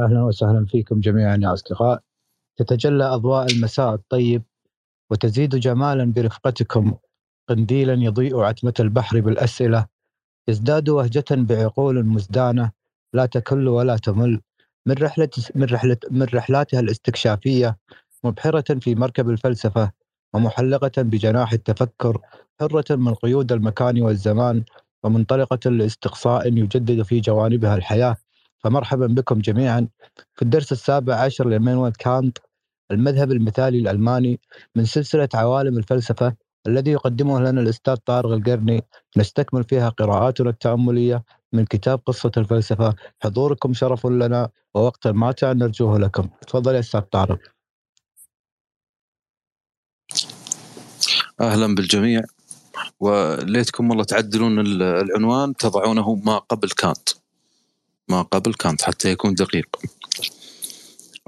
أهلا وسهلا فيكم جميعا يا أصدقاء. تتجلى أضواء المساء الطيب وتزيد جمالا برفقتكم. قنديلا يضيء عتمة البحر بالأسئلة. يزداد وهجة بعقول مزدانة. لا تكل ولا تمل. من رحلة من رحلة من رحلاتها الاستكشافية مبحرة في مركب الفلسفة ومحلقة بجناح التفكر حرة من قيود المكان والزمان ومنطلقة لاستقصاء يجدد في جوانبها الحياة. فمرحبا بكم جميعا. في الدرس السابع عشر لإيمانويل كانت المذهب المثالي الألماني من سلسلة عوالم الفلسفة الذي يقدمه لنا الأستاذ طارق القرني. نستكمل فيها قراءاتنا التأملية من كتاب قصة الفلسفة. حضوركم شرف لنا ووقتا ماتع نرجوه لكم. تفضل يا أستاذ طارق. أهلا بالجميع. وليتكم والله تعدلون العنوان تضعونه ما قبل كانت. ما قبل كانت حتى يكون دقيق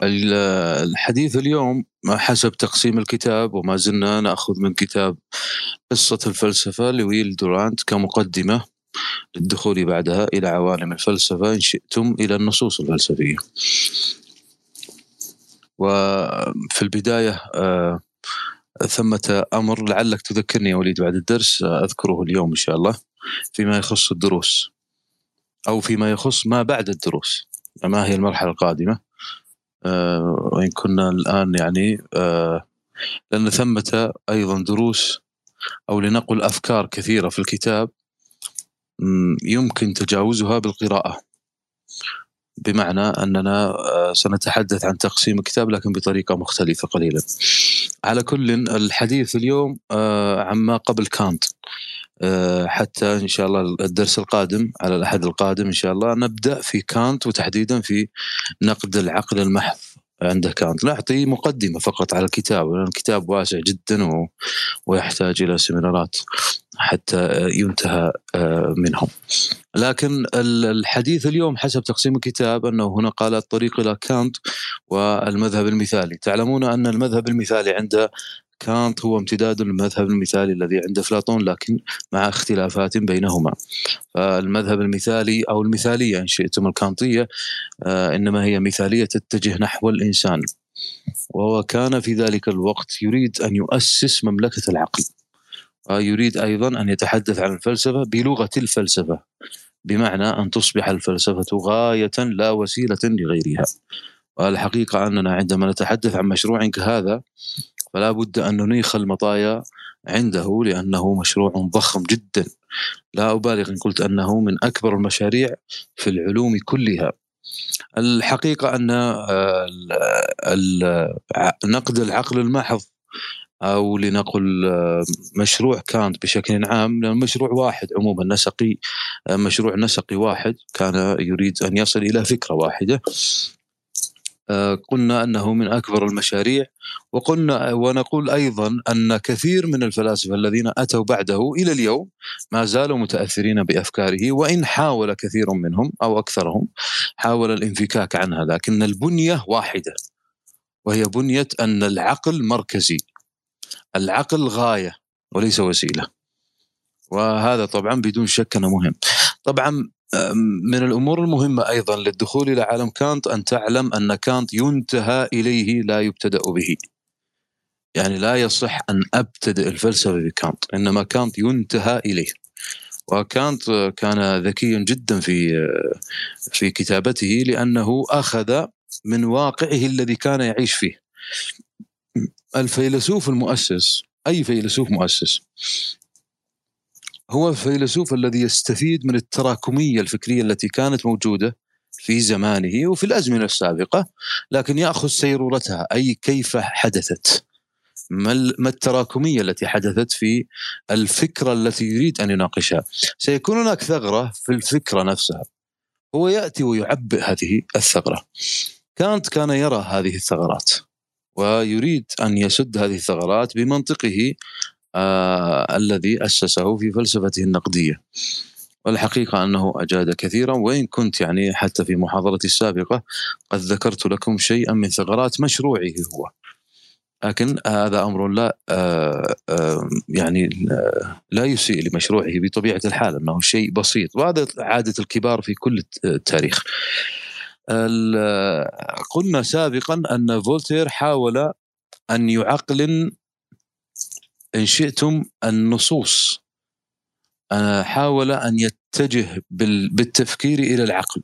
الحديث اليوم حسب تقسيم الكتاب وما زلنا نأخذ من كتاب قصة الفلسفة لويل دورانت كمقدمة للدخول بعدها إلى عوالم الفلسفة إن شئتم إلى النصوص الفلسفية. وفي البداية آه ثمة أمر لعلك تذكرني يا وليد بعد الدرس أذكره اليوم إن شاء الله فيما يخص الدروس أو فيما يخص ما بعد الدروس. ما هي المرحلة القادمة؟ آه وإن كنا الآن يعني آه لأن ثمة أيضا دروس أو لنقل أفكار كثيرة في الكتاب يمكن تجاوزها بالقراءة. بمعنى أننا آه، سنتحدث عن تقسيم الكتاب لكن بطريقة مختلفة قليلا. على كل الحديث اليوم عما قبل كانت. حتى إن شاء الله الدرس القادم على الأحد القادم إن شاء الله نبدأ في كانت وتحديدا في نقد العقل المحض عند كانت. نعطي مقدمة فقط على الكتاب لأن الكتاب واسع جدا و... ويحتاج إلى سيمينارات حتى ينتهى آه، منهم. لكن الحديث اليوم حسب تقسيم الكتاب أنه هنا قال الطريق إلى كانت والمذهب المثالي. تعلمون أن المذهب المثالي عند كانت هو امتداد للمذهب المثالي الذي عند افلاطون لكن مع اختلافات بينهما. فالمذهب المثالي أو المثالية إن شئتم الكانطية آه، إنما هي مثالية تتجه نحو الإنسان. وهو كان في ذلك الوقت يريد أن يؤسس مملكة العقل. ويريد أيضا أن يتحدث عن الفلسفة بلغة الفلسفة بمعنى أن تصبح الفلسفة غاية لا وسيلة لغيرها. والحقيقة أننا عندما نتحدث عن مشروع كهذا فلا بد أن ننيخ المطايا عنده لأنه مشروع ضخم جدا. لا أبالغ إن قلت أنه من أكبر المشاريع في العلوم كلها. الحقيقة أن نقد العقل المحض أو لنقل مشروع كانت بشكل عام مشروع واحد عموما نسقي مشروع نسقي واحد كان يريد أن يصل إلى فكرة واحدة. آه، قلنا أنه من أكبر المشاريع وقلنا ونقول أيضا أن كثير من الفلاسفة الذين أتوا بعده إلى اليوم ما زالوا متأثرين بأفكاره وإن حاول كثير منهم أو أكثرهم حاول الانفكاك عنها لكن البنية واحدة وهي بنية أن العقل مركزي العقل غاية وليس وسيلة وهذا طبعا بدون شك أنه مهم. طبعا من الأمور المهمة أيضا للدخول إلى عالم كانت أن تعلم أن كانت ينتهى إليه لا يبتدأ به. يعني لا يصح أن أبتدئ الفلسفة بكانت، إنما كانت ينتهى إليه. وكانت كان ذكيا جدا في في كتابته لأنه أخذ من واقعه الذي كان يعيش فيه. الفيلسوف المؤسس أي فيلسوف مؤسس هو الفيلسوف الذي يستفيد من التراكمية الفكرية التي كانت موجودة في زمانه وفي الأزمنة السابقة لكن يأخذ سيرورتها أي كيف حدثت؟ ما التراكمية التي حدثت في الفكرة التي يريد أن يناقشها؟ سيكون هناك ثغرة في الفكرة نفسها. هو يأتي ويعبئ هذه الثغرة. كانت كان يرى هذه الثغرات ويريد أن يسد هذه الثغرات بمنطقه آه الذي أسسه في فلسفته النقدية والحقيقة أنه أجاد كثيرا وإن كنت يعني حتى في محاضرتي السابقة قد ذكرت لكم شيئا من ثغرات مشروعه هو لكن هذا أمر لا آه آه يعني لا يسيء لمشروعه بطبيعة الحال أنه شيء بسيط وهذا عادة الكبار في كل التاريخ. قلنا سابقا أن فولتير حاول أن يعقلن إن شئتم النصوص. حاول أن يتجه بالتفكير إلى العقل.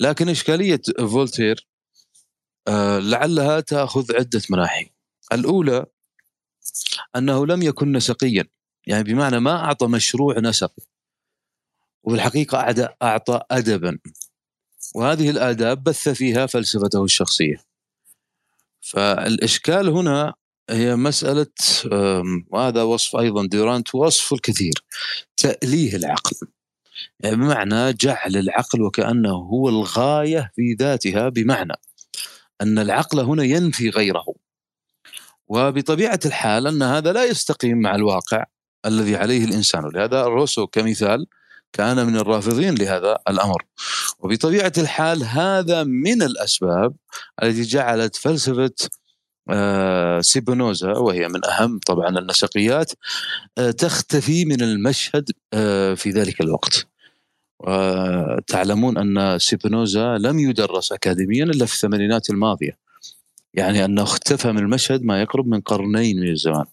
لكن إشكالية فولتير آه، لعلها تأخذ عدة مناحي. الأولى أنه لم يكن نسقيا. يعني بمعنى ما أعطى مشروع نسقي وبالحقيقه أعطى ادبا. وهذه الآداب بث فيها فلسفته الشخصية. فالإشكال هنا هي مسألة وهذا وصف أيضا ديورانت وصف الكثير تأليه العقل. يعني بمعنى جعل العقل وكأنه هو الغاية في ذاتها بمعنى أن العقل هنا ينفي غيره. وبطبيعة الحال أن هذا لا يستقيم مع الواقع الذي عليه الإنسان. ولهذا روسو كمثال كان من الرافضين لهذا الأمر. وبطبيعة الحال هذا من الأسباب التي جعلت فلسفة سيبونوزا وهي من أهم طبعا النسقيات آه، تختفي من المشهد آه، في ذلك الوقت. وتعلمون أن سيبونوزا لم يدرس اكاديميا إلا في الثمانينات الماضية. يعني أنه اختفى من المشهد ما يقرب من قرنين من الزمان.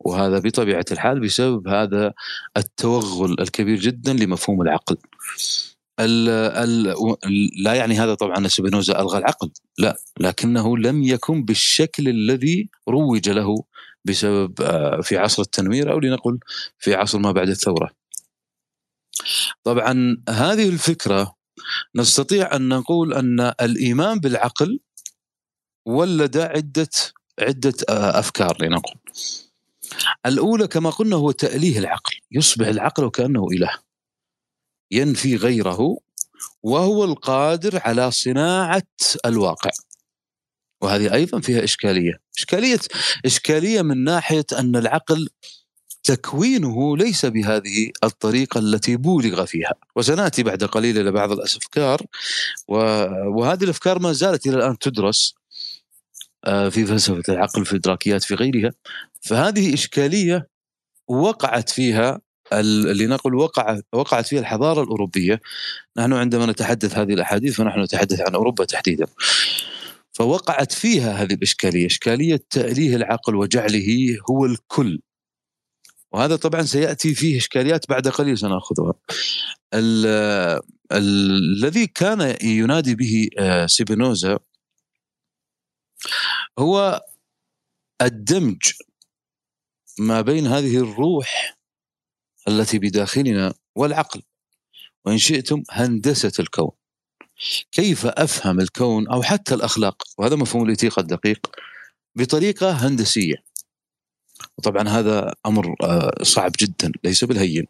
وهذا بطبيعة الحال بسبب هذا التوغل الكبير جدا لمفهوم العقل. ال ال لا يعني هذا طبعا ان سبينوزا ألغى العقل، لا، لكنه لم يكن بالشكل الذي روج له بسبب آه، في عصر التنوير أو لنقل في عصر ما بعد الثورة. طبعا هذه الفكرة نستطيع أن نقول أن الإيمان بالعقل ولد عدة عدة آه، أفكار لنقل. الأولى كما قلنا هو تأليه العقل يصبح العقل وكأنه إله ينفي غيره وهو القادر على صناعة الواقع. وهذه أيضا فيها إشكالية. إشكالية إشكالية من ناحية أن العقل تكوينه ليس بهذه الطريقة التي بولغ فيها. وسنأتي بعد قليل إلى بعض الأفكار وهذه الأفكار ما زالت إلى الآن تدرس آه، في فلسفة العقل في الإدراكيات في غيرها. فهذه إشكالية وقعت فيها لنقل وقع وقعت فيها الحضارة الأوروبية. نحن عندما نتحدث هذه الأحاديث فنحن نتحدث عن أوروبا تحديدا. فوقعت فيها هذه الإشكالية إشكالية تأليه العقل وجعله هو الكل. وهذا طبعا سيأتي فيه إشكاليات بعد قليل سنأخذها. الذي كان ينادي به آه، سيبينوزا هو الدمج ما بين هذه الروح التي بداخلنا والعقل. وإن شئتم هندسة الكون. كيف أفهم الكون أو حتى الأخلاق؟ وهذا مفهوم الإتيقة الدقيق بطريقة هندسية. وطبعا هذا أمر آه، صعب جدا ليس بالهين.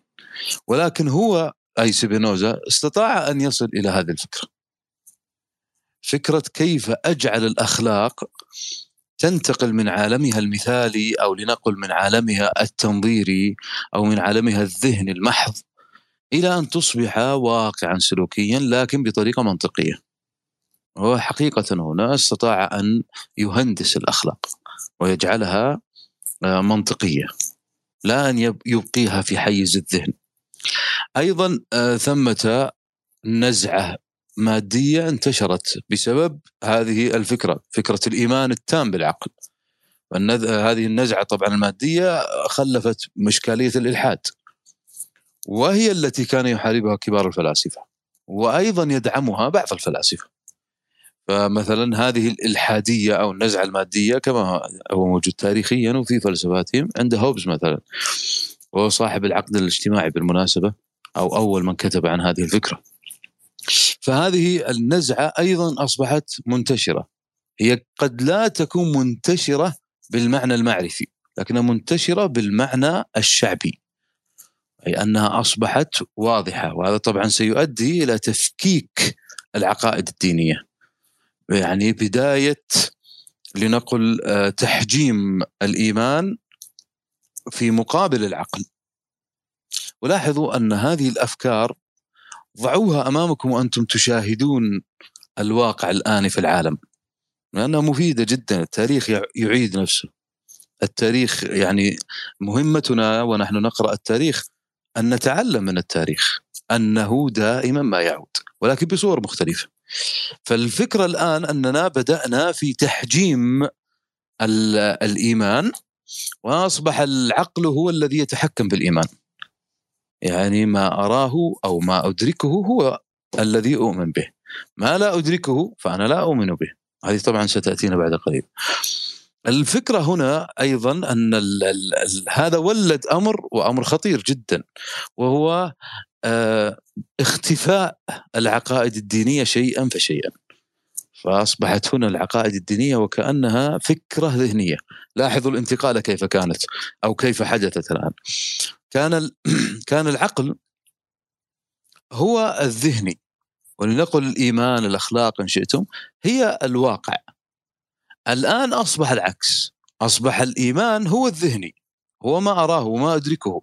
ولكن هو أي سبينوزا استطاع أن يصل إلى هذه الفكرة. فكرة كيف أجعل الأخلاق تنتقل من عالمها المثالي أو لنقل من عالمها التنظيري أو من عالمها الذهني المحض إلى أن تصبح واقعا سلوكيا لكن بطريقة منطقية. هو حقيقة هنا استطاع أن يهندس الأخلاق ويجعلها آه، منطقية لا أن يبقيها في حيز الذهن. أيضا آه، ثمة نزعة مادية انتشرت بسبب هذه الفكرة، فكرة الإيمان التام بالعقل. هذه النزعة طبعا المادية خلفت مشكاليه الإلحاد. وهي التي كان يحاربها كبار الفلاسفة. وأيضا يدعمها بعض الفلاسفة. فمثلا هذه الإلحادية أو النزعة المادية كما هو موجود تاريخيا وفي فلسفاتهم عند هوبز مثلا. وهو صاحب العقد الاجتماعي بالمناسبة أو أول من كتب عن هذه الفكرة. فهذه النزعة أيضا أصبحت منتشرة. هي قد لا تكون منتشرة بالمعنى المعرفي لكنها منتشرة بالمعنى الشعبي. أي أنها أصبحت واضحة وهذا طبعا سيؤدي إلى تفكيك العقائد الدينية. يعني بداية لنقل آه، تحجيم الإيمان في مقابل العقل. ولاحظوا أن هذه الأفكار ضعوها أمامكم وأنتم تشاهدون الواقع الان في العالم. لأنها مفيدة جدا التاريخ يعيد نفسه. التاريخ يعني مهمتنا ونحن نقرأ التاريخ أن نتعلم من التاريخ أنه دائما ما يعود ولكن بصور مختلفة. فالفكرة الآن أننا بدأنا في تحجيم الإيمان وأصبح العقل هو الذي يتحكم بالإيمان. يعني ما أراه أو ما أدركه هو الذي أؤمن به. ما لا أدركه فأنا لا أؤمن به. هذه طبعا ستأتينا بعد قليل. الفكرة هنا أيضا أن ال ال ال هذا ولد أمر وأمر خطير جدا وهو آه اختفاء العقائد الدينية شيئا فشيئا. فأصبحت هنا العقائد الدينية وكأنها فكرة ذهنية. لاحظوا الانتقاله كيف كانت أو كيف حدثت الآن. كان كان العقل هو الذهني. ولنقل الإيمان الأخلاق إن شئتم هي الواقع. الآن أصبح العكس. أصبح الإيمان هو الذهني. هو ما أراه وما أدركه.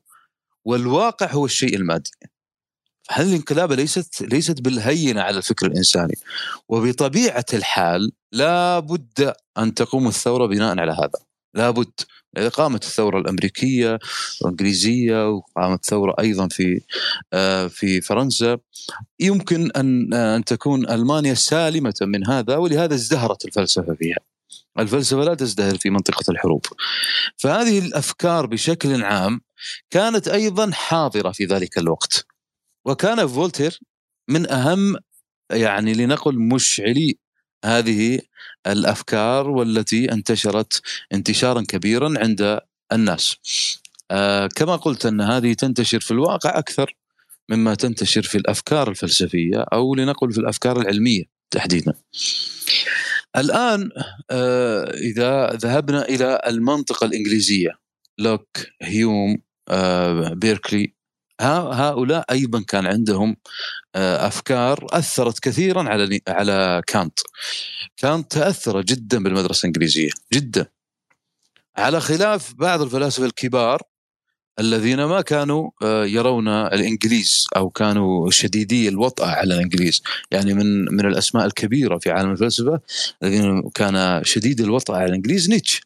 والواقع هو الشيء المادي. هذه الانقلابة ليست ليست بالهينة على الفكر الإنساني؟ وبطبيعة الحال لا بد أن تقوم الثورة بناء على هذا. لا بد إذا قامت الثورة الأمريكية والإنجليزية وقامت ثورة أيضا في آه، في فرنسا يمكن أن أن تكون ألمانيا سالمة من هذا ولهذا ازدهرت الفلسفة فيها. الفلسفة لا تزدهر في منطقة الحروب. فهذه الأفكار بشكل عام كانت أيضا حاضرة في ذلك الوقت. وكان فولتير من أهم يعني لنقل مشعلي هذه الأفكار والتي انتشرت انتشارا كبيرا عند الناس. آه كما قلت أن هذه تنتشر في الواقع أكثر مما تنتشر في الأفكار الفلسفية أو لنقل في الأفكار العلمية تحديدا. الآن آه إذا ذهبنا إلى المنطقة الإنجليزية لوك هيوم آه بيركلي هؤلاء أيضا كان عندهم آه، أفكار أثرت كثيرا على على كانت. كانت تأثر جدا بالمدرسة الإنجليزية جدا. على خلاف بعض الفلاسفة الكبار الذين ما كانوا آه، يرون الإنجليز أو كانوا شديدي الوطأة على الإنجليز. يعني من من الأسماء الكبيرة في عالم الفلسفة الذين كان شديد الوطأة على الإنجليز نيتش.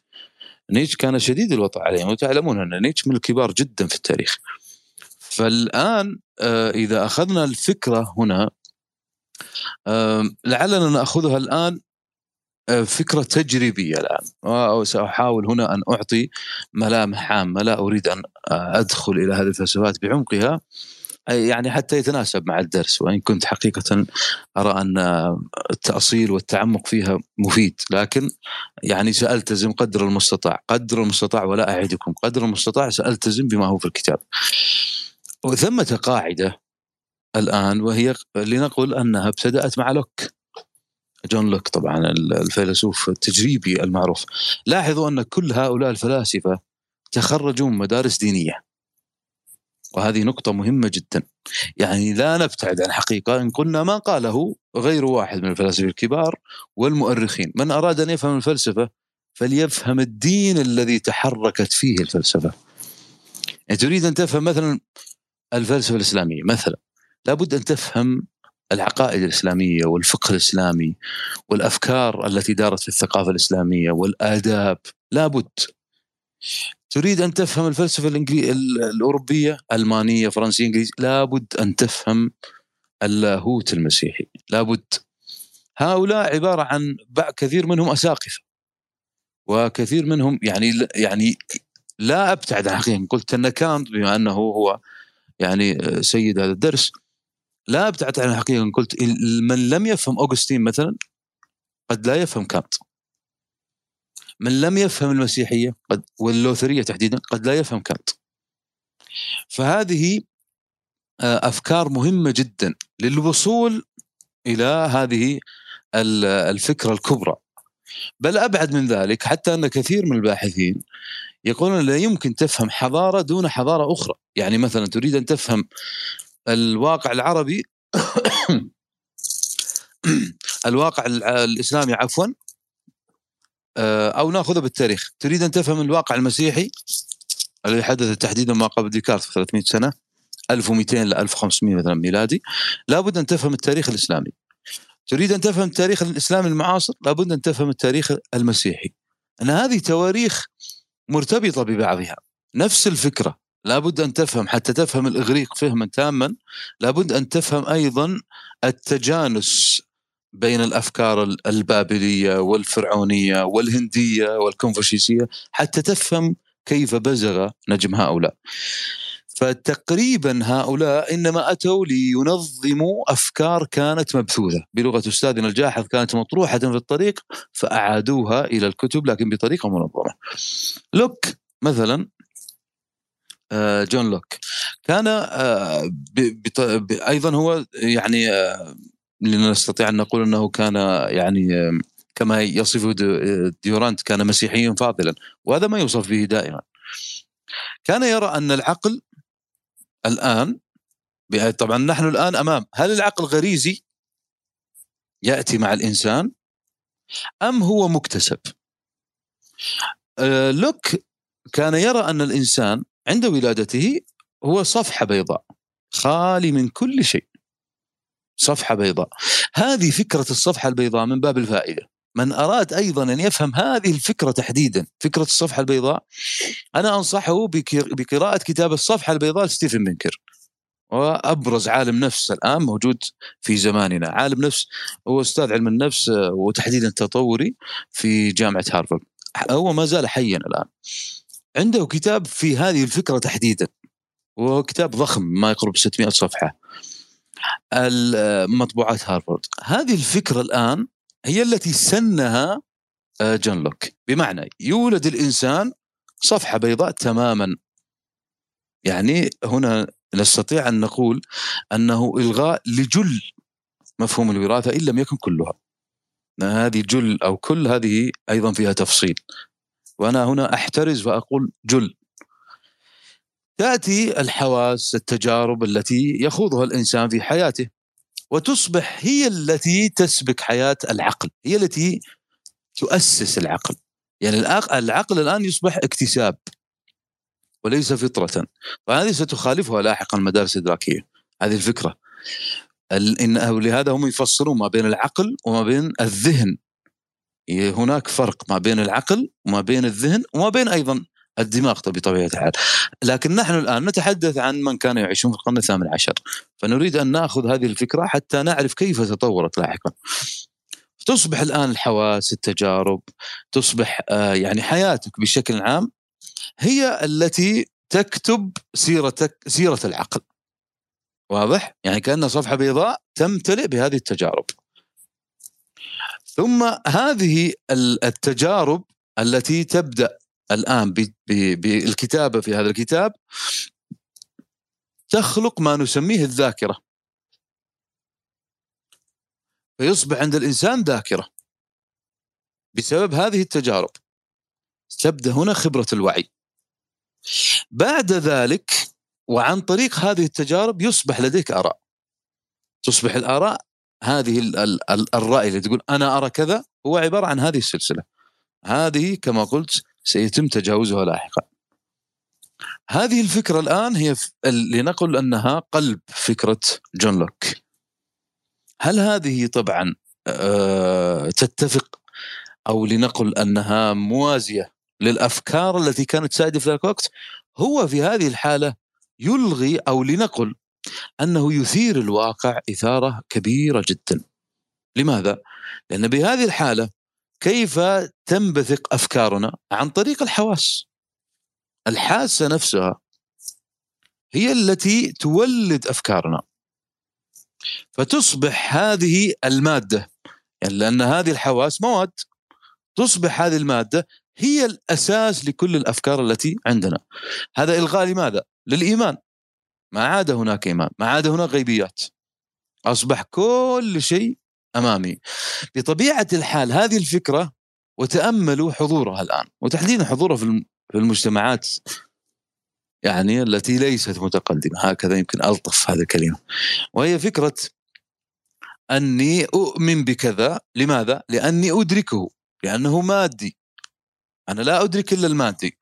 نيتش كان شديد الوطأة عليهم وتعلمون أن نيتش من الكبار جدا في التاريخ. فالآن آه، إذا أخذنا الفكرة هنا لعلنا نأخذها الآن آه، فكرة تجريبية الآن. وساحاول هنا أن أعطي ملامح عامة لا أريد أن أدخل إلى هذه الفلسفات بعمقها يعني حتى يتناسب مع الدرس وإن كنت حقيقة أرى أن التأصيل والتعمق فيها مفيد. لكن يعني سألتزم قدر المستطاع. قدر المستطاع ولا أعدكم. قدر المستطاع سألتزم بما هو في الكتاب. وثمة قاعدة الآن وهي لنقل أنها ابتدأت مع لوك. جون لوك طبعا الفيلسوف التجريبي المعروف. لاحظوا أن كل هؤلاء الفلاسفة تخرجوا من مدارس دينية. وهذه نقطة مهمة جدا. يعني لا نبتعد عن حقيقة. إن قلنا ما قاله غير واحد من الفلاسفة الكبار والمؤرخين. من أراد أن يفهم الفلسفة فليفهم الدين الذي تحركت فيه الفلسفة. يعني تريد أن تفهم مثلا الفلسفة الإسلامية مثلا. لابد أن تفهم العقائد الإسلامية والفقه الإسلامي والأفكار التي دارت في الثقافة الإسلامية والآداب. لابد. تريد أن تفهم الفلسفة الإنجلي... الأوروبية ألمانية فرنسية إنجليزية؟ لابد أن تفهم اللاهوت المسيحي. لابد. هؤلاء عبارة عن كثير منهم أساقفة. وكثير منهم يعني يعني لا أبتعد عن حقيقة. قلت ان كانت بما أنه هو يعني آه، سيد هذا الدرس. لا ابتعدت عن الحقيقة قلت من لم يفهم اوغستين مثلا قد لا يفهم كانت. من لم يفهم المسيحية قد واللوثرية تحديدا قد لا يفهم كانت. فهذه آه، أفكار مهمة جدا للوصول إلى هذه الفكرة الكبرى. بل أبعد من ذلك حتى أن كثير من الباحثين يقولون لا يمكن تفهم حضارة دون حضارة أخرى. يعني مثلا تريد أن تفهم الواقع العربي الواقع الإسلامي عفوا آه، أو نأخذه بالتاريخ. تريد أن تفهم الواقع المسيحي؟ الذي حدث تحديدا ما قبل ديكارت 300 سنة 1200 ل 1500 مثلا ميلادي. لابد أن تفهم التاريخ الإسلامي. تريد أن تفهم التاريخ الاسلامي المعاصر؟ لابد أن تفهم التاريخ المسيحي. أن هذه تواريخ مرتبطة ببعضها نفس الفكرة لابد أن تفهم حتى تفهم الإغريق فهما تاما لابد أن تفهم أيضا التجانس بين الأفكار البابلية والفرعونية والهندية والكونفوشيسية حتى تفهم كيف بزغ نجم هؤلاء. فتقريبا هؤلاء إنما أتوا لينظموا أفكار كانت مبثوثة بلغة أستاذنا الجاحظ كانت مطروحة في الطريق فأعادوها إلى الكتب لكن بطريقة منظمة. لوك مثلا آه، جون لوك كان آه، أيضا هو يعني آه، نستطيع أن نقول أنه كان يعني كما يصفه ديورانت كان مسيحيا فاضلا وهذا ما يوصف به دائما كان يرى أن العقل الآن طبعا نحن الآن أمام هل العقل غريزي؟ يأتي مع الإنسان أم هو مكتسب؟ لوك كان يرى أن الإنسان عند ولادته هو صفحة بيضاء خالي من كل شيء صفحة بيضاء. هذه فكرة الصفحة البيضاء من باب الفائدة. من أراد أيضا أن يفهم هذه الفكرة تحديدا فكرة الصفحه البيضاء أنا أنصحه بقراءة كتاب الصفحه البيضاء لستيفن بنكر وأبرز عالم نفس الآن موجود في زماننا. عالم نفس هو أستاذ علم النفس وتحديدا التطوري في جامعة هارفارد. هو ما زال حيا الآن. عنده كتاب في هذه الفكرة تحديدا. وهو كتاب ضخم ما يقرب 600 صفحة. مطبوعات هارفارد. هذه الفكرة الآن هي التي سنها آه، جون لوك. بمعنى يولد الإنسان صفحة بيضاء تماما. يعني هنا نستطيع أن نقول أنه إلغاء لجل مفهوم الوراثة إن لم يكن كلها. هذه جل أو كل هذه أيضا فيها تفصيل. وأنا هنا أحترز وأقول جل. تأتي الحواس التجارب التي يخوضها الإنسان في حياته. وتصبح هي التي تسبك حياة العقل هي التي تؤسس العقل. يعني العقل الآن يصبح اكتساب وليس فطرة. وهذه ستخالفها لاحقا المدارس الادراكيه هذه الفكرة. إن لهذا هم يفصلون ما بين العقل وما بين الذهن. هناك فرق ما بين العقل وما بين الذهن وما بين أيضا الدماغ بطبيعة الحال. لكن نحن الآن نتحدث عن من كانوا يعيشون في القرن الثامن عشر. فنريد أن نأخذ هذه الفكرة حتى نعرف كيف تطورت لاحقا. تصبح الآن الحواس التجارب تصبح آه يعني حياتك بشكل عام هي التي تكتب سيرتك سيرة العقل. واضح؟ يعني كانها صفحة بيضاء تمتلئ بهذه التجارب. ثم هذه التجارب التي تبدأ الآن بالكتابه في هذا الكتاب تخلق ما نسميه الذاكرة. فيصبح عند الإنسان ذاكرة. بسبب هذه التجارب تبدأ هنا خبرة الوعي. بعد ذلك وعن طريق هذه التجارب يصبح لديك آراء. تصبح الآراء هذه الراي اللي تقول أنا أرى كذا هو عبارة عن هذه السلسلة. هذه كما قلت سيتم تجاوزها لاحقا هذه الفكرة الآن هي لنقل أنها قلب فكرة جون لوك هل هذه طبعا آه، تتفق أو لنقل أنها موازية للأفكار التي كانت سائده في ذاك الوقت هو في هذه الحالة يلغي أو لنقل أنه يثير الواقع إثارة كبيرة جدا. لماذا؟ لأن بهذه الحالة كيف تنبثق أفكارنا؟ عن طريق الحواس. الحاسة نفسها هي التي تولد أفكارنا. فتصبح هذه المادة يعني لأن هذه الحواس مواد تصبح هذه المادة هي الأساس لكل الأفكار التي عندنا. هذا إلغاء لماذا؟ للإيمان. ما عاد هناك إيمان ما عاد هناك غيبيات أصبح كل شيء أمامي. بطبيعة الحال هذه الفكرة وتأملوا حضورها الآن وتحديدا حضورها في المجتمعات يعني التي ليست متقدمة. هكذا يمكن ألطف هذه الكلمة. وهي فكرة أني أؤمن بكذا. لماذا؟ لأني أدركه لأنه مادي. أنا لا أدرك إلا المادي.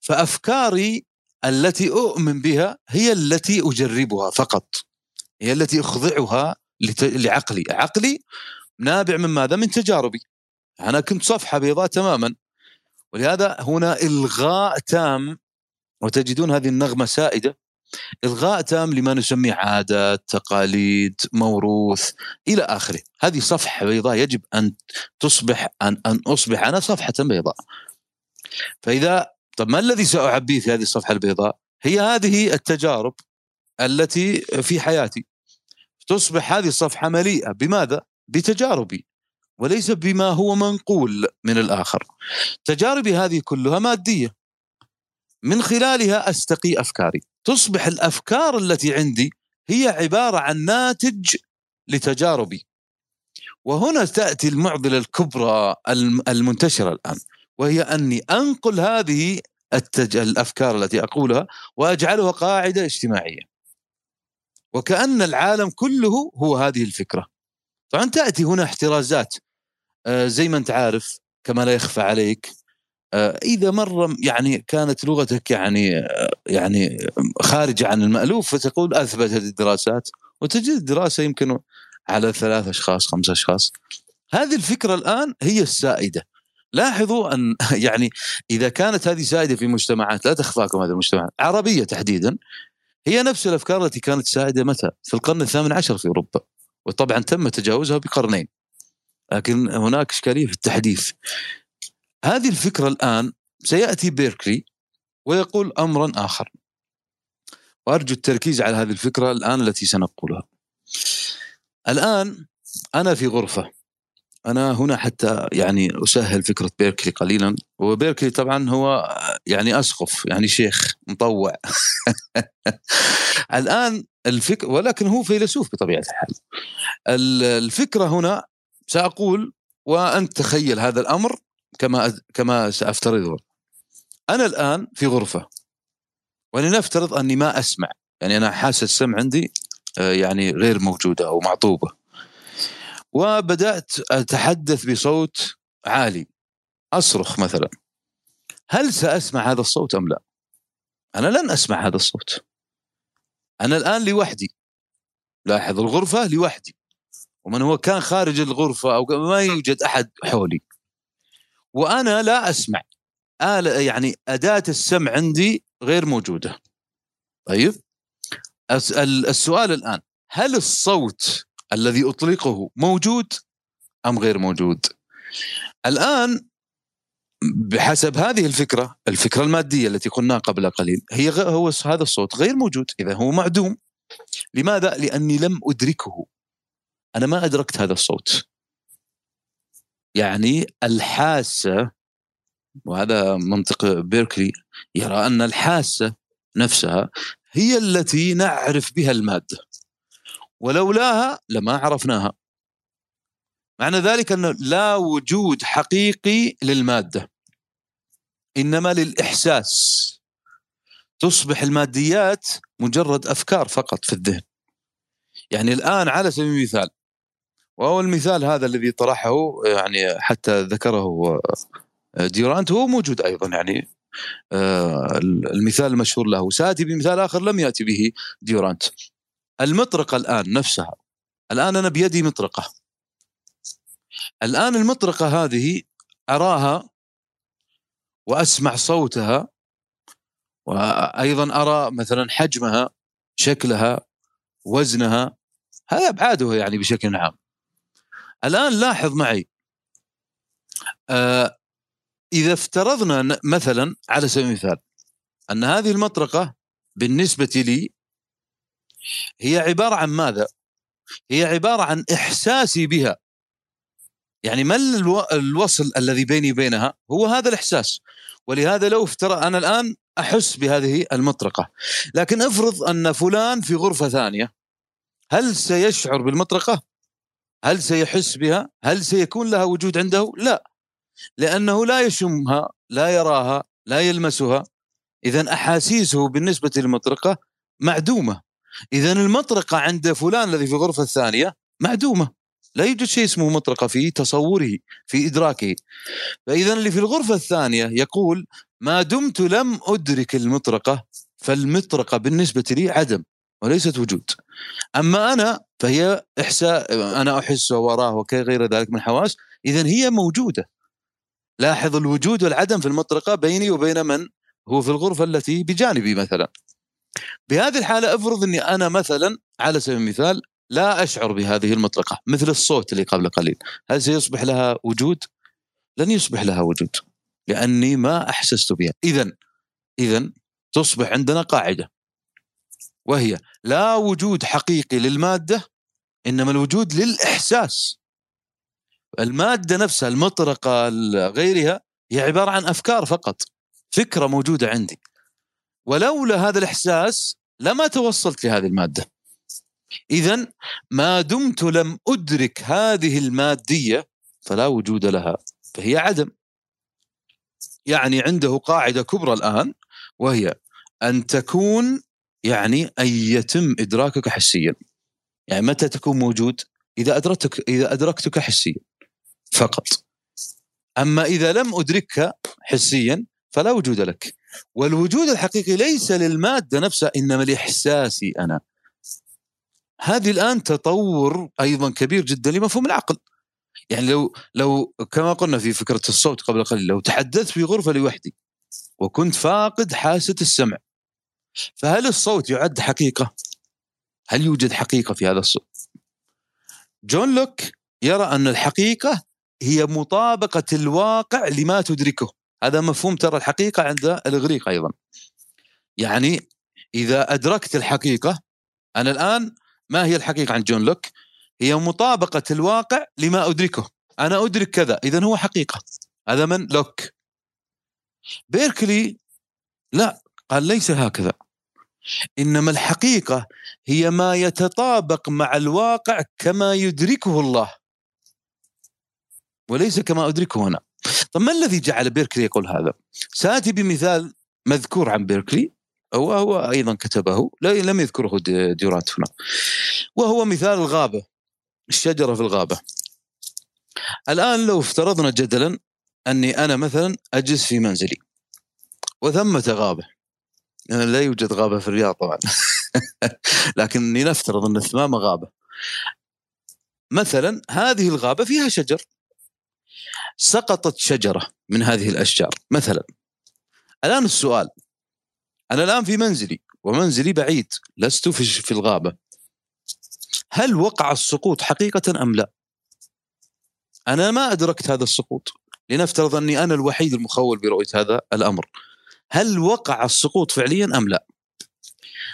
فأفكاري التي أؤمن بها هي التي أجربها فقط. هي التي أخضعها لعقلي. عقلي نابع من ماذا؟ من تجاربي. أنا كنت صفحة بيضاء تماما. ولهذا هنا إلغاء تام وتجدون هذه النغمة سائدة. إلغاء تام لما نسميه عادات تقاليد موروث إلى آخره. هذه صفحة بيضاء يجب أن تصبح ان أن أصبح أنا صفحة بيضاء. فإذا طب ما الذي سأعبيه في هذه الصفحة البيضاء؟ هي هذه التجارب التي في حياتي. تصبح هذه الصفحة مليئة بماذا؟ بتجاربي وليس بما هو منقول من الآخر. تجاربي هذه كلها مادية. من خلالها أستقي أفكاري. تصبح الأفكار التي عندي هي عبارة عن ناتج لتجاربي. وهنا تأتي المعضلة الكبرى المنتشرة الآن وهي أني أنقل هذه التج... الأفكار التي أقولها وأجعلها قاعدة اجتماعية. وكأن العالم كله هو هذه الفكرة. طبعا تأتي هنا احترازات آه، زي ما أنت عارف كما لا يخفى عليك آه، إذا مرة يعني كانت لغتك يعني آه، يعني خارجة عن المألوف فتقول أثبتت الدراسات وتجد الدراسه يمكن على ثلاث أشخاص خمس أشخاص. هذه الفكرة الآن هي السائدة. لاحظوا أن يعني إذا كانت هذه سائدة في مجتمعات لا تخفاكم هذه المجتمعات عربية تحديدا هي نفس الأفكار التي كانت سائدة متى؟ في القرن الثامن عشر في أوروبا وطبعا تم تجاوزها بقرنين لكن هناك إشكالية في التحديث. هذه الفكرة الآن سيأتي بيركلي ويقول امرا آخر. وأرجو التركيز على هذه الفكرة الآن التي سنقولها. الآن أنا في غرفة. أنا هنا حتى يعني أسهل فكرة بيركلي قليلا. وبيركلي طبعا هو يعني أسقف يعني شيخ مطوع. الآن الفكر ولكن هو فيلسوف بطبيعة الحال. الفكرة هنا سأقول وانت تخيل هذا الأمر كما كما سأفترضه. أنا الآن في غرفة ولنفترض أني ما أسمع يعني أنا حاسه السمع عندي آه، يعني غير موجودة أو معطوبة. وبدأت أتحدث بصوت عالي أصرخ مثلا. هل سأسمع هذا الصوت أم لا؟ أنا لن أسمع هذا الصوت. أنا الآن لوحدي. لاحظ الغرفة لوحدي. ومن هو كان خارج الغرفة أو ما يوجد أحد حولي. وأنا لا أسمع. آلة يعني أداة السمع عندي غير موجودة. طيب؟ السؤال الآن هل الصوت الذي أطلقه موجود أم غير موجود؟ الآن بحسب هذه الفكرة الفكرة المادية التي قلناها قبل قليل هي هو هذا الصوت غير موجود إذا هو معدوم. لماذا؟ لأني لم أدركه. أنا ما أدركت هذا الصوت. يعني الحاسة وهذا منطق بيركلي يرى أن الحاسة نفسها هي التي نعرف بها المادة. ولولاها لما عرفناها. معنى ذلك أنه لا وجود حقيقي للمادة. إنما للإحساس. تصبح الماديات مجرد أفكار فقط في الذهن. يعني الآن على سبيل المثال وهو المثال هذا الذي طرحه يعني حتى ذكره ديورانت هو موجود أيضا يعني آه، المثال المشهور له. سآتي بمثال آخر لم يأتي به ديورانت. المطرقة الآن نفسها. الآن أنا بيدي مطرقة. الآن المطرقة هذه أراها وأسمع صوتها وأيضا أرى مثلا حجمها شكلها وزنها. هذا أبعاده يعني بشكل عام. الآن لاحظ معي آه إذا افترضنا مثلا على سبيل المثال أن هذه المطرقة بالنسبة لي هي عبارة عن ماذا؟ هي عبارة عن إحساسي بها. يعني ما الوصل الذي بيني وبينها؟ هو هذا الإحساس. ولهذا لو افترى أنا الآن أحس بهذه المطرقة. لكن افرض أن فلان في غرفة ثانية هل سيشعر بالمطرقة؟ هل سيحس بها؟ هل سيكون لها وجود عنده؟ لا. لأنه لا يشمها لا يراها لا يلمسها. اذا أحاسيسه بالنسبة للمطرقة معدومة. اذا المطرقة عند فلان الذي في الغرفة الثانية معدومة. لا يوجد شيء اسمه مطرقة في تصوره في إدراكه. فاذا اللي في الغرفة الثانية يقول ما دمت لم أدرك المطرقة فالمطرقة بالنسبة لي عدم وليست وجود. أما أنا فهي احساء أنا أحس وراه وغير ذلك من الحواس اذا هي موجودة. لاحظ الوجود والعدم في المطرقة بيني وبين من هو في الغرفة التي بجانبي مثلا. بهذه الحالة افرض إني أنا مثلا على سبيل المثال لا أشعر بهذه المطرقه مثل الصوت اللي قبل قليل هل سيصبح لها وجود؟ لن يصبح لها وجود لأني ما أحسست بها. اذا اذا تصبح عندنا قاعدة وهي لا وجود حقيقي للمادة إنما الوجود للإحساس. المادة نفسها المطرقة غيرها هي عبارة عن أفكار فقط فكرة موجودة عندي. ولولا هذا الإحساس لما توصلت لهذه المادة. اذا ما دمت لم أدرك هذه المادية فلا وجود لها فهي عدم. يعني عنده قاعدة كبرى الآن وهي أن تكون يعني أن يتم إدراكك حسيا. يعني متى تكون موجود؟ إذا أدركتك إذا أدركتك حسيا فقط. أما إذا لم أدركك حسيا فلا وجود لك. والوجود الحقيقي ليس للمادة نفسها إنما لإحساسي أنا هذه الآن تطور أيضا كبير جدا لمفهوم العقل يعني لو لو كما قلنا في فكرة الصوت قبل قليل لو تحدثت في غرفة لوحدي وكنت فاقد حاسة السمع فهل الصوت يعد حقيقة؟ هل يوجد حقيقة في هذا الصوت؟ جون لوك يرى أن الحقيقة هي مطابقة الواقع لما تدركه هذا مفهوم ترى الحقيقة عند الإغريق أيضا. يعني إذا أدركت الحقيقة أنا الآن ما هي الحقيقة عند جون لوك؟ هي مطابقة الواقع لما أدركه. أنا أدرك كذا اذا هو حقيقة. هذا من لوك. بيركلي لا قال ليس هكذا. إنما الحقيقة هي ما يتطابق مع الواقع كما يدركه الله. وليس كما أدركه أنا. طب ما الذي جعل بيركلي يقول هذا؟ سأتي بمثال مذكور عن بيركلي وهو أيضا كتبه لم يذكره ديورانت هنا. وهو مثال الغابة الشجرة في الغابة. الآن لو افترضنا جدلا أني أنا مثلا أجلس في منزلي وثمة يعني لا يوجد غابة في الرياض طبعا. لكن لنفترض أن ثمامه غابة. مثلا هذه الغابة فيها شجر. سقطت شجرة من هذه الأشجار مثلا الآن السؤال أنا الآن في منزلي ومنزلي بعيد لست في الغابة هل وقع السقوط حقيقة أم لا؟ أنا ما أدركت هذا السقوط لنفترض أني أنا الوحيد المخول برؤية هذا الأمر هل وقع السقوط فعليا أم لا؟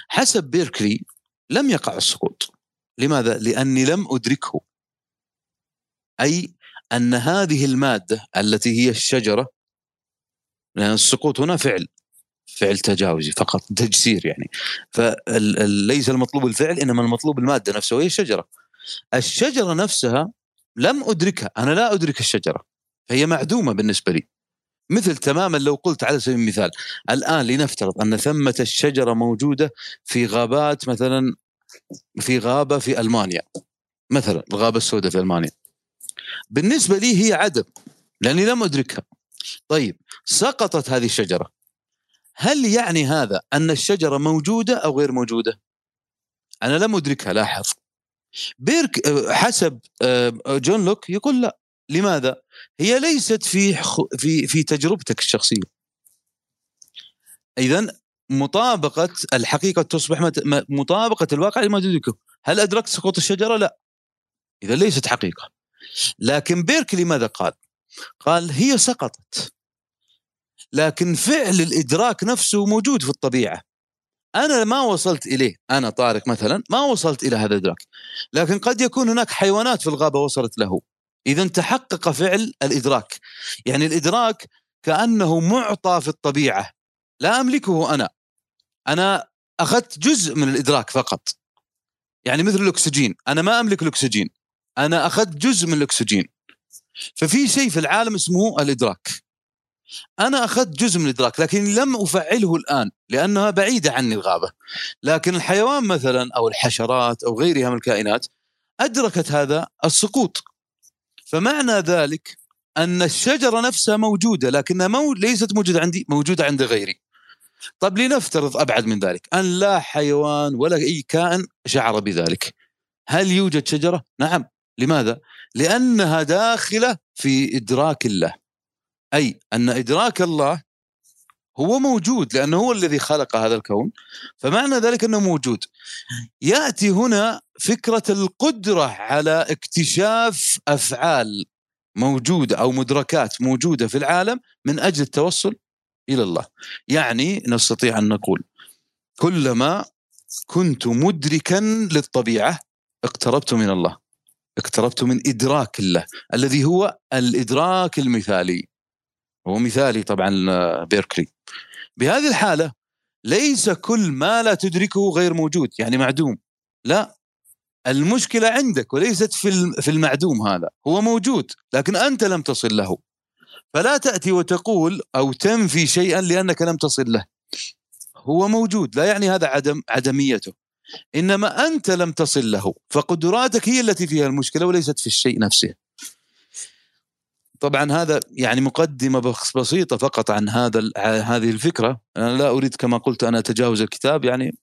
حسب بيركلي لم يقع السقوط لماذا؟ لأني لم أدركه أي أن هذه المادة التي هي الشجرة لأن السقوط هنا فعل فعل تجاوزي فقط تجسير يعني. فليس المطلوب الفعل إنما المطلوب المادة نفسها وهي الشجرة. الشجرة نفسها لم أدركها أنا لا أدرك الشجرة فهي معدومة بالنسبة لي. مثل تماما لو قلت على سبيل المثال الآن لنفترض أن ثمة الشجرة موجودة في غابات مثلا في غابة في ألمانيا مثلا الغابة السوداء في ألمانيا. بالنسبة لي هي عدم لأني لم أدركها طيب سقطت هذه الشجرة هل يعني هذا أن الشجرة موجودة أو غير موجودة؟ أنا لم أدركها لاحظ بيرك حسب آه، جون لوك يقول لا لماذا؟ هي ليست في في في تجربتك الشخصية. اذا مطابقة الحقيقة تصبح مطابقة الواقع لما تدركه، هل أدركت سقوط الشجرة؟ لا. اذا ليست حقيقة. لكن بيركلي ماذا قال؟ قال هي سقطت. لكن فعل الإدراك نفسه موجود في الطبيعة. أنا ما وصلت إليه. أنا طارق مثلا ما وصلت إلى هذا الإدراك. لكن قد يكون هناك حيوانات في الغابة وصلت له. اذا تحقق فعل الإدراك. يعني الإدراك كأنه معطى في الطبيعة. لا أملكه أنا. أنا أخذت جزء من الإدراك فقط. يعني مثل الأكسجين. أنا ما أملك الأكسجين. أنا أخذت جزء من الأكسجين. ففي شيء في العالم اسمه الإدراك. أنا أخذت جزء من الإدراك لكن لم أفعله الآن لأنها بعيدة عني الغابة. لكن الحيوان مثلا أو الحشرات أو غيرها من الكائنات أدركت هذا السقوط. فمعنى ذلك أن الشجرة نفسها موجودة لكنها مو ليست موجودة عندي موجودة عند غيري. طب لنفترض أبعد من ذلك أن لا حيوان ولا أي كائن شعر بذلك. هل يوجد شجرة؟ نعم. لماذا؟ لأنها داخلة في إدراك الله. أي أن إدراك الله هو موجود لأنه هو الذي خلق هذا الكون. فمعنى ذلك أنه موجود. يأتي هنا فكرة القدرة على اكتشاف أفعال موجودة أو مدركات موجودة في العالم من أجل التوصل إلى الله. يعني نستطيع أن نقول كلما كنت مدركا للطبيعة اقتربت من الله. اقتربت من إدراك الله الذي هو الإدراك المثالي. هو مثالي طبعا آه، بيركلي. بهذه الحالة ليس كل ما لا تدركه غير موجود يعني معدوم. لا المشكلة عندك وليست في في المعدوم هذا هو موجود لكن أنت لم تصل له. فلا تأتي وتقول أو تنفي شيئا لأنك لم تصل له. هو موجود لا يعني هذا عدم عدميته. إنما أنت لم تصل له فقدراتك هي التي فيها المشكلة وليست في الشيء نفسه. طبعا هذا يعني مقدمة بسيطة فقط عن هذا هذه الفكرة. أنا لا أريد كما قلت أن أتجاوز الكتاب يعني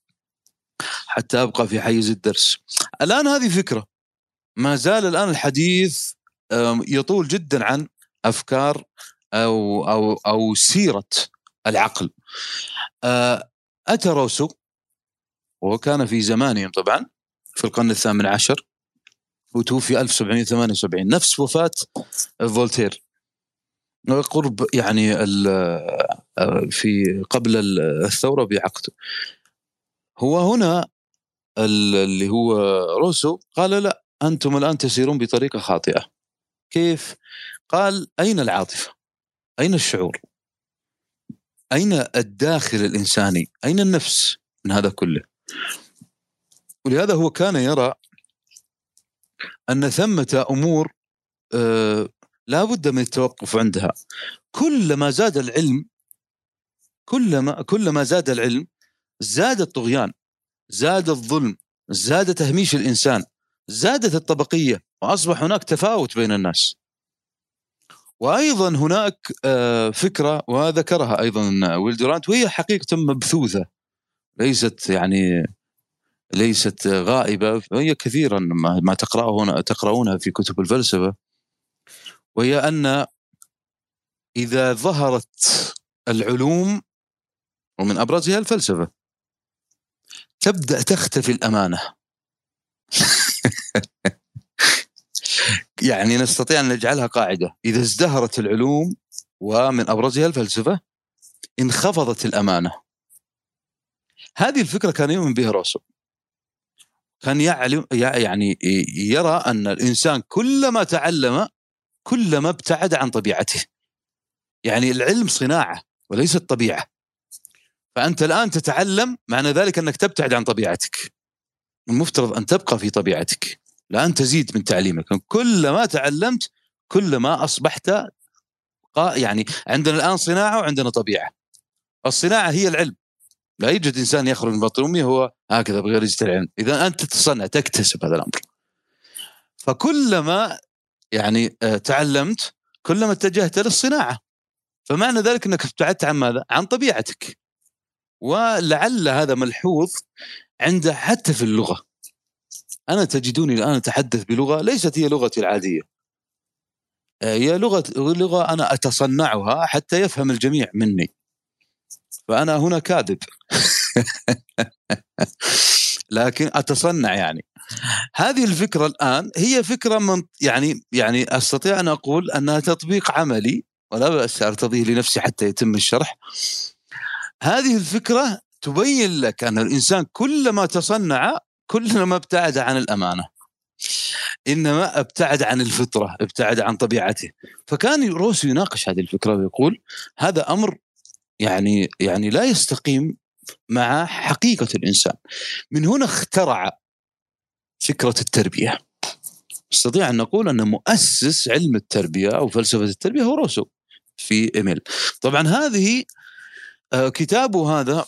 حتى أبقى في حيز الدرس. الآن هذه فكرة. ما زال الآن الحديث يطول جدا عن أفكار أو أو أو سيرة العقل. أتى روسو وهو كان في زمانهم طبعا في القرن الثامن عشر وتوفي 1778 نفس وفاة فولتير قرب يعني في قبل الثورة بعقد هو هنا اللي هو روسو قال لا أنتم الآن تسيرون بطريقة خاطئة كيف؟ قال أين العاطفة؟ أين الشعور؟ أين الداخل الإنساني؟ أين النفس من هذا كله؟ ولهذا هو كان يرى أن ثمة أمور آه لا بد من التوقف عندها. كلما زاد العلم كلما كلما زاد العلم زاد الطغيان زاد الظلم زاد تهميش الإنسان زادت الطبقية وأصبح هناك تفاوت بين الناس. وأيضا هناك آه، فكرة وذكرها أيضا ويلدرانت وهي حقيقة مبثوثة. ليست يعني ليست غائبة. وهي كثيرا ما تقرأه تقرؤونها في كتب الفلسفة. وهي أن إذا ظهرت العلوم ومن أبرزها الفلسفة تبدأ تختفي الأمانة. يعني نستطيع أن نجعلها قاعدة. إذا ازدهرت العلوم ومن أبرزها الفلسفة انخفضت الأمانة. هذه الفكرة كان يؤمن بها روسو كان يعلم يعني يرى أن الإنسان كلما تعلم كلما ابتعد عن طبيعته. يعني العلم صناعة وليست طبيعة. فأنت الآن تتعلم معنى ذلك أنك تبتعد عن طبيعتك. المفترض أن تبقى في طبيعتك. لا أن تزيد من تعليمك. كلما تعلمت كلما أصبحت يعني عندنا الآن صناعة وعندنا طبيعة. الصناعة هي العلم. لا يوجد إنسان يخرج من بطن امه هو هكذا بغريزه العلم إذا أنت تتصنع تكتسب هذا الأمر. فكلما يعني آه، تعلمت كلما اتجهت للصناعه فمعنى ذلك أنك ابتعدت عن ماذا؟ عن طبيعتك. ولعل هذا ملحوظ عند حتى في اللغة. أنا تجدوني الآن أتحدث بلغة ليست هي لغتي العادية. آه، هي لغة لغة أنا أتصنعها حتى يفهم الجميع مني. فأنا هنا كاذب. لكن أتصنع يعني. هذه الفكرة الآن هي فكرة من يعني يعني أستطيع أن أقول أنها تطبيق عملي ولا بأس أرتضيه لنفسي حتى يتم الشرح. هذه الفكرة تبين لك أن الإنسان كلما تصنع كلما ابتعد عن الأمانة. إنما ابتعد عن الفطرة ابتعد عن طبيعته. فكان روسو يناقش هذه الفكرة ويقول هذا أمر يعني يعني لا يستقيم مع حقيقة الإنسان. من هنا اخترع فكرة التربية. نستطيع أن نقول أن مؤسس علم التربية أو فلسفة التربية هو روسو في إيميل. طبعا هذه آه، كتابه هذا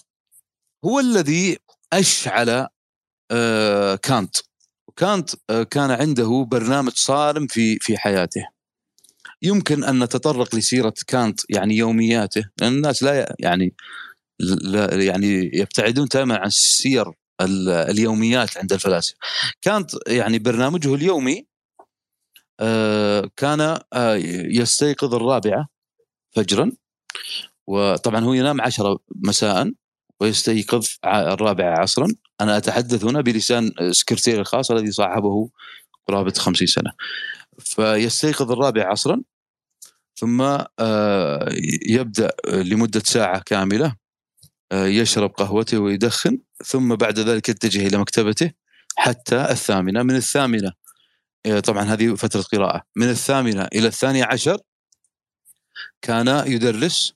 هو الذي أشعل آه، كانت. كانت آه، كان عنده برنامج صارم في في حياته. يمكن أن نتطرق لسيرة كانت يعني يومياته لأن الناس لا يعني لا يعني يبتعدون تماما عن السير اليوميات عند الفلاسفة. كانت يعني برنامجه اليومي آه، كان آه، يستيقظ الرابعة فجرا وطبعا هو ينام عشرة مساء ويستيقظ الرابعة عصرا. أنا أتحدث هنا بلسان سكرتير الخاص الذي صاحبه قرابة خمسين سنة. فيستيقظ الرابعة عصرا ثم آه، يبدأ لمدة ساعة كاملة آه، يشرب قهوته ويدخن ثم بعد ذلك يتجه إلى مكتبته حتى الثامنة. من الثامنة آه، طبعا هذه فترة قراءة من الثامنة إلى الثانية عشر كان يدرس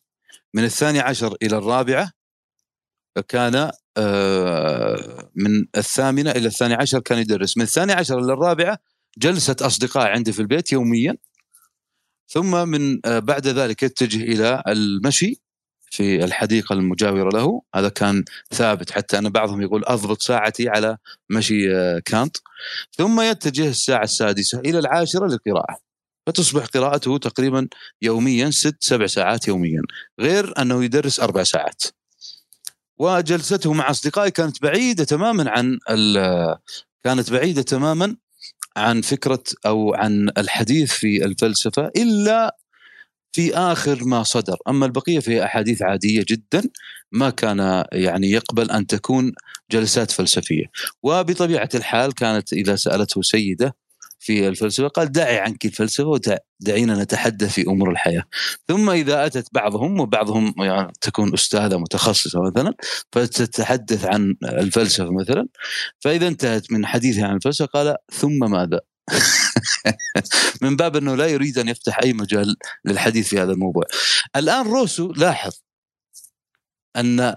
من الثانية عشر إلى الرابعة كان من الثامنة إلى الثانية عشر كان يدرس من الثانية عشر إلى الرابعة جلسة أصدقاء عندي في البيت يوميا. ثم من بعد ذلك يتجه إلى المشي في الحديقة المجاورة له. هذا كان ثابت حتى أن بعضهم يقول أضبط ساعتي على مشي آه، كانت. ثم يتجه الساعة السادسة إلى العاشرة للقراءة. فتصبح قراءته تقريبا يوميا ست سبع ساعات يوميا غير أنه يدرس أربع ساعات. وجلسته مع أصدقائه كانت بعيدة تماما عن كانت بعيدة تماما عن فكرة أو عن الحديث في الفلسفة إلا في آخر ما صدر، أما البقية فهي أحاديث عادية جدا ما كان يعني يقبل أن تكون جلسات فلسفية، وبطبيعة الحال كانت إذا سألته سيدة في الفلسفة قال دعي عنك الفلسفة ودعينا نتحدث في أمور الحياة. ثم إذا أتت بعضهم وبعضهم يعني تكون أستاذة متخصصة مثلا فتتحدث عن الفلسفة مثلا فإذا انتهت من حديثها عن الفلسفة قال ثم ماذا؟ من باب أنه لا يريد أن يفتح أي مجال للحديث في هذا الموضوع. الآن روسو لاحظ أن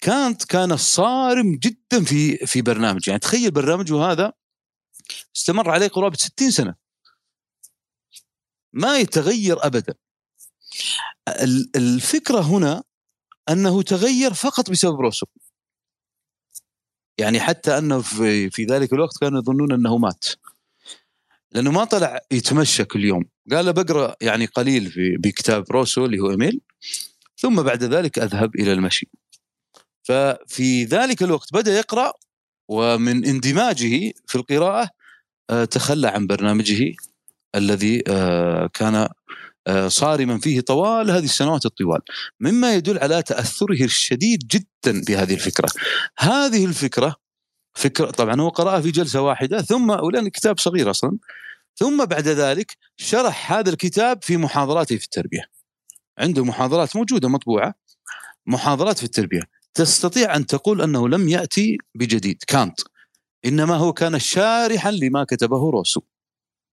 كانت كان صارم جدا في في برنامج يعني تخيل برنامجه هذا استمر عليه قرابة 60 سنة. ما يتغير ابدا. الفكرة هنا أنه تغير فقط بسبب روسو. يعني حتى أنه في في ذلك الوقت كانوا يظنون أنه مات. لأنه ما طلع يتمشى كل يوم. قال بقرأ يعني قليل في بكتاب روسو اللي هو إيميل. ثم بعد ذلك أذهب إلى المشي. ففي ذلك الوقت بدأ يقرأ ومن اندماجه في القراءة آه، تخلى عن برنامجه الذي آه، كان آه، صارما فيه طوال هذه السنوات الطوال. مما يدل على تأثره الشديد جدا بهذه الفكرة. هذه الفكرة فكرة طبعا هو قرأها في جلسة واحدة ثم ولأن كتاب صغير أصلا ثم بعد ذلك شرح هذا الكتاب في محاضراته في التربية. عنده محاضرات موجودة مطبوعة محاضرات في التربية. تستطيع أن تقول أنه لم يأتي بجديد كانت. إنما هو كان شارحا لما كتبه روسو.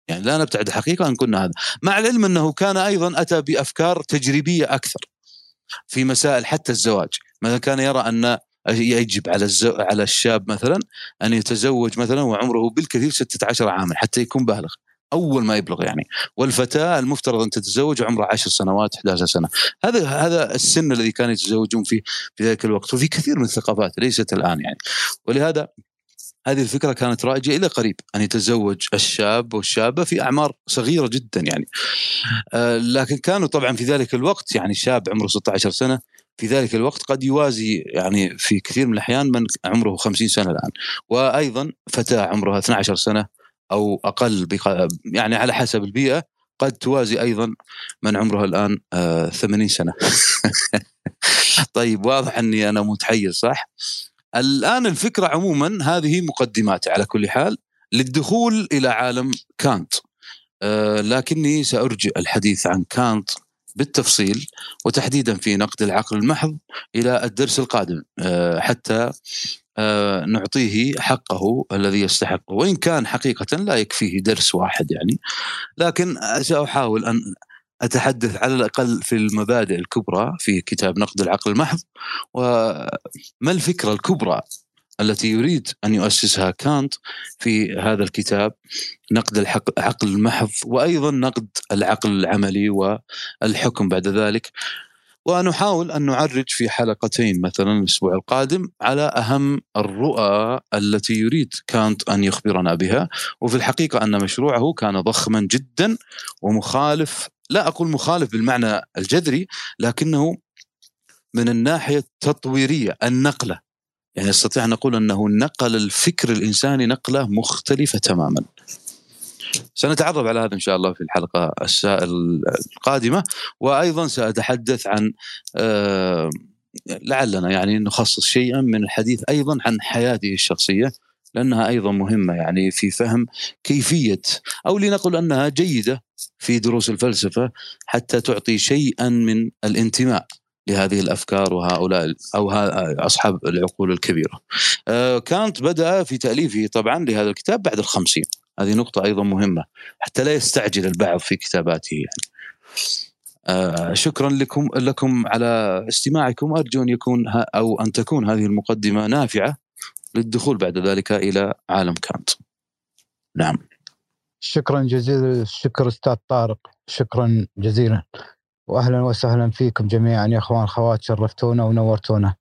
يعني لا نبتعد حقيقة أن قلنا هذا. مع العلم أنه كان أيضا أتى بأفكار تجريبية أكثر في مسائل حتى الزواج. مثلا كان يرى أن يجب على الزو... على الشاب مثلا أن يتزوج مثلا وعمره بالكثير 16 عاما حتى يكون بالغ. أول ما يبلغ يعني. والفتاة المفترض أن تتزوج عمرها 10 سنوات 11 سنة. هذا هذا السن الذي كانوا يتزوجون فيه في ذلك الوقت وفي كثير من الثقافات ليست الآن يعني. ولهذا هذه الفكرة كانت رائجة إلى قريب أن يتزوج الشاب والشابة في أعمار صغيرة جدا يعني. آه لكن كانوا طبعا في ذلك الوقت يعني شاب عمره 16 سنة في ذلك الوقت قد يوازي يعني في كثير من الأحيان من عمره 50 سنة الآن. وأيضا فتاة عمرها 12 سنة أو أقل يعني على حسب البيئة قد توازي أيضا من عمرها الآن 80 آه، سنة. طيب واضح أني أنا متحيز صح؟ الآن الفكرة عموما هذه مقدمات على كل حال للدخول إلى عالم كانت. آه، لكني سأرجئ الحديث عن كانت بالتفصيل وتحديدا في نقد العقل المحض إلى الدرس القادم آه، حتى نعطيه حقه الذي يستحقه وإن كان حقيقة لا يكفيه درس واحد يعني. لكن سأحاول أن أتحدث على الأقل في المبادئ الكبرى في كتاب نقد العقل المحض. وما الفكرة الكبرى التي يريد أن يؤسسها كانت في هذا الكتاب نقد العقل المحض وأيضا نقد العقل العملي والحكم بعد ذلك؟ ونحاول أن نعرج في حلقتين مثلا الأسبوع القادم على أهم الرؤى التي يريد كانت أن يخبرنا بها. وفي الحقيقة أن مشروعه كان ضخما جدا ومخالف لا أقول مخالف بالمعنى الجذري لكنه من الناحية التطويرية النقلة. يعني نستطيع أن نقول أنه نقل الفكر الإنساني نقلة مختلفة تماما. سنتعرف على هذا إن شاء الله في الحلقة القادمة وأيضا سأتحدث عن آه، لعلنا يعني نخصص شيئا من الحديث أيضا عن حياته الشخصية لأنها أيضا مهمة يعني في فهم كيفية أو لنقل أنها جيدة في دروس الفلسفة حتى تعطي شيئا من الانتماء لهذه الأفكار وهؤلاء أو أصحاب العقول الكبيرة. آه، كانت بدأ في تأليفه طبعا لهذا الكتاب بعد الخمسين، هذه نقطة أيضا مهمة حتى لا يستعجل البعض في كتاباته يعني. آه، شكرا لكم لكم على استماعكم أرجو أن يكون أو أن تكون هذه المقدمة نافعة للدخول بعد ذلك إلى عالم كانت. نعم. شكرا جزيلا شكر أستاذ طارق شكرا جزيلا واهلا وسهلا فيكم جميعا يا أخوان اخوات شرفتونا ونورتونا